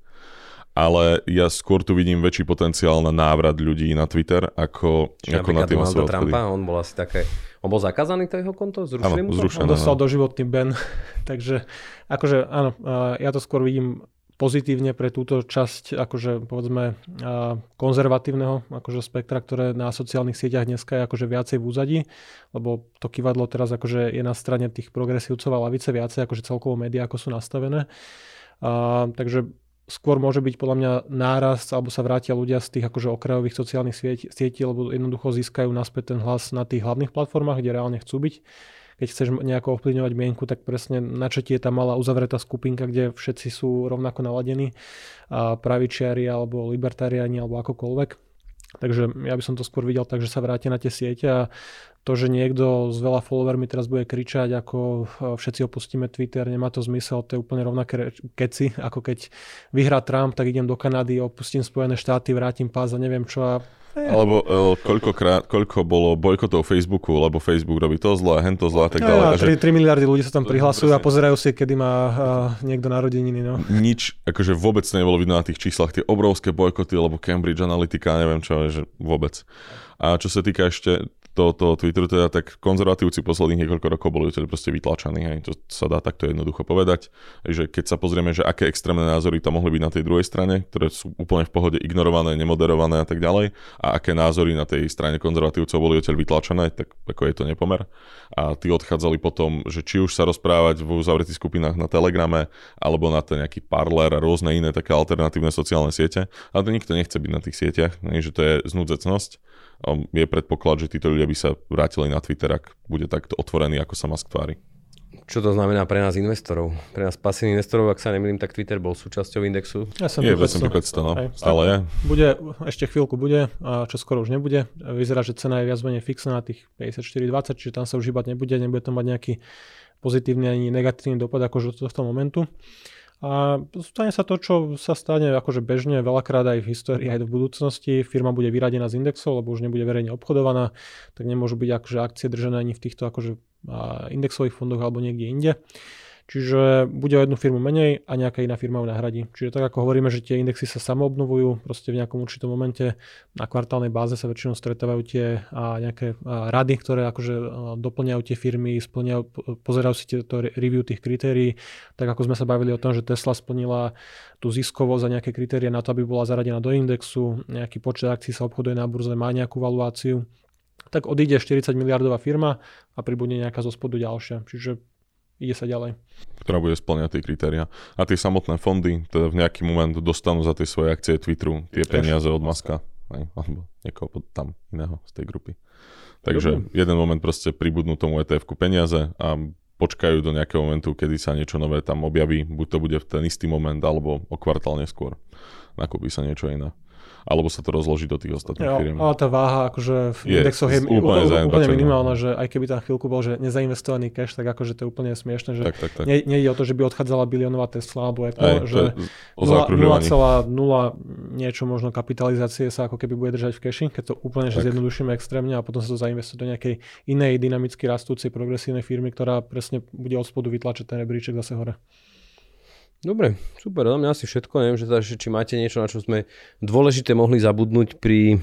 ale ja skôr tu vidím väčší potenciál na návrat ľudí na Twitter, ako, Čiže ako na tie masové Trumpa, on bol asi také on bol zakázaný to jeho konto? Zrušili mu to? Zrušené, on dostal doživotný ben. Takže akože áno, ja to skôr vidím pozitívne pre túto časť akože povedzme konzervatívneho akože spektra, ktoré na sociálnych sieťach dneska je akože viacej v úzadí, lebo to kývadlo teraz akože je na strane tých progresívcov a lavice viacej akože celkovo médiá ako sú nastavené. A, takže skôr môže byť podľa mňa nárast alebo sa vrátia ľudia z tých akože okrajových sociálnych sietí, sietí, lebo jednoducho získajú naspäť ten hlas na tých hlavných platformách, kde reálne chcú byť. Keď chceš nejako ovplyvňovať mienku, tak presne na čo ti je tá malá uzavretá skupinka, kde všetci sú rovnako naladení, a pravičiari alebo libertariáni alebo akokoľvek. Takže ja by som to skôr videl tak, že sa vráti na tie siete a to, že niekto s veľa followermi teraz bude kričať, ako e, všetci opustíme Twitter, nemá to zmysel, to je úplne rovnaké keci, ako keď vyhrá Trump, tak idem do Kanady, opustím Spojené štáty, vrátim pás a neviem čo a alebo uh, koľkokrát, koľko bolo bojkotov Facebooku, lebo Facebook robí to zle, hento zle a tak ďalej. Ja, 3, 3 miliardy ľudí sa tam prihlasujú a pozerajú si, kedy má uh, niekto narodeniny. No. Nič, akože vôbec nebolo vidno na tých číslach, tie obrovské bojkoty, lebo Cambridge Analytica, neviem čo, že vôbec. A čo sa týka ešte toho, toho Twitteru, teda tak konzervatívci posledných niekoľko rokov boli odtiaľ proste vytlačaní, hej. to sa dá takto jednoducho povedať, že keď sa pozrieme, že aké extrémne názory tam mohli byť na tej druhej strane, ktoré sú úplne v pohode ignorované, nemoderované a tak ďalej, a aké názory na tej strane konzervatívcov boli odtiaľ vytlačené, tak ako je to nepomer. A tí odchádzali potom, že či už sa rozprávať v uzavretých skupinách na Telegrame, alebo na ten nejaký Parler a rôzne iné také alternatívne sociálne siete, ale to nikto nechce byť na tých sieťach, hej, že to je znúdzecnosť je predpoklad, že títo ľudia by sa vrátili na Twitter, ak bude takto otvorený, ako sa Musk tvári. Čo to znamená pre nás investorov? Pre nás pasívnych investorov, ak sa nemýlim, tak Twitter bol súčasťou indexu. Ja som je v S&P 500, no. ale je. Bude, ešte chvíľku bude, a čo skoro už nebude. Vyzerá, že cena je viac menej fixná na tých 54,20, čiže tam sa už hýbať nebude, nebude to mať nejaký pozitívny ani negatívny dopad akože od tohto momentu. A stane sa to, čo sa stane akože bežne veľakrát aj v histórii, aj v budúcnosti. Firma bude vyradená z indexov, lebo už nebude verejne obchodovaná, tak nemôžu byť akože akcie držené ani v týchto akože indexových fondoch alebo niekde inde. Čiže bude o jednu firmu menej a nejaká iná firma ju nahradí. Čiže tak ako hovoríme, že tie indexy sa samoobnovujú, proste v nejakom určitom momente na kvartálnej báze sa väčšinou stretávajú tie a nejaké a rady, ktoré akože doplňajú tie firmy, splňajú, pozerajú si tieto review tých kritérií. Tak ako sme sa bavili o tom, že Tesla splnila tú ziskovosť a nejaké kritérie na to, aby bola zaradená do indexu, nejaký počet akcií sa obchoduje na burze, má nejakú valuáciu tak odíde 40 miliardová firma a pribudne nejaká zo spodu ďalšia. Čiže ide sa ďalej. Ktorá bude splňať tie kritéria. A tie samotné fondy teda v nejaký moment dostanú za tie svoje akcie Twitteru tie peniaze od Maska. aj, alebo niekoho tam iného z tej grupy. Takže Dobre. jeden moment proste pribudnú tomu ETF-ku peniaze a počkajú do nejakého momentu, kedy sa niečo nové tam objaví. Buď to bude v ten istý moment, alebo o kvartál neskôr. Nakúpi sa niečo iné alebo sa to rozloží do tých ostatných jo. Ale tá váha akože v je, indexoch je úplne, úplne minimálna, že aj keby tam chvíľku bol, že nezainvestovaný cash, tak akože to je úplne smiešne, že tak, tak, tak. Nie, nie ide o to, že by odchádzala biliónová Tesla alebo Apple, aj, že 0,0 niečo možno kapitalizácie sa ako keby bude držať v cashi, keď to úplne že zjednodušíme extrémne a potom sa to zainvestuje do nejakej inej dynamicky rastúcej progresívnej firmy, ktorá presne bude od spodu vytlačiť ten rebríček zase hore. Dobre, super, za mňa asi všetko. Neviem, že teda, či máte niečo, na čo sme dôležité mohli zabudnúť pri,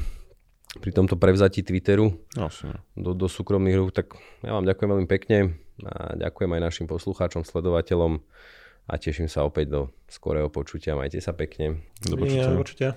pri tomto prevzatí Twitteru asi. do, do súkromných rúk. Tak ja vám ďakujem veľmi pekne a ďakujem aj našim poslucháčom, sledovateľom a teším sa opäť do skorého počutia. Majte sa pekne. Do počutia. Ja,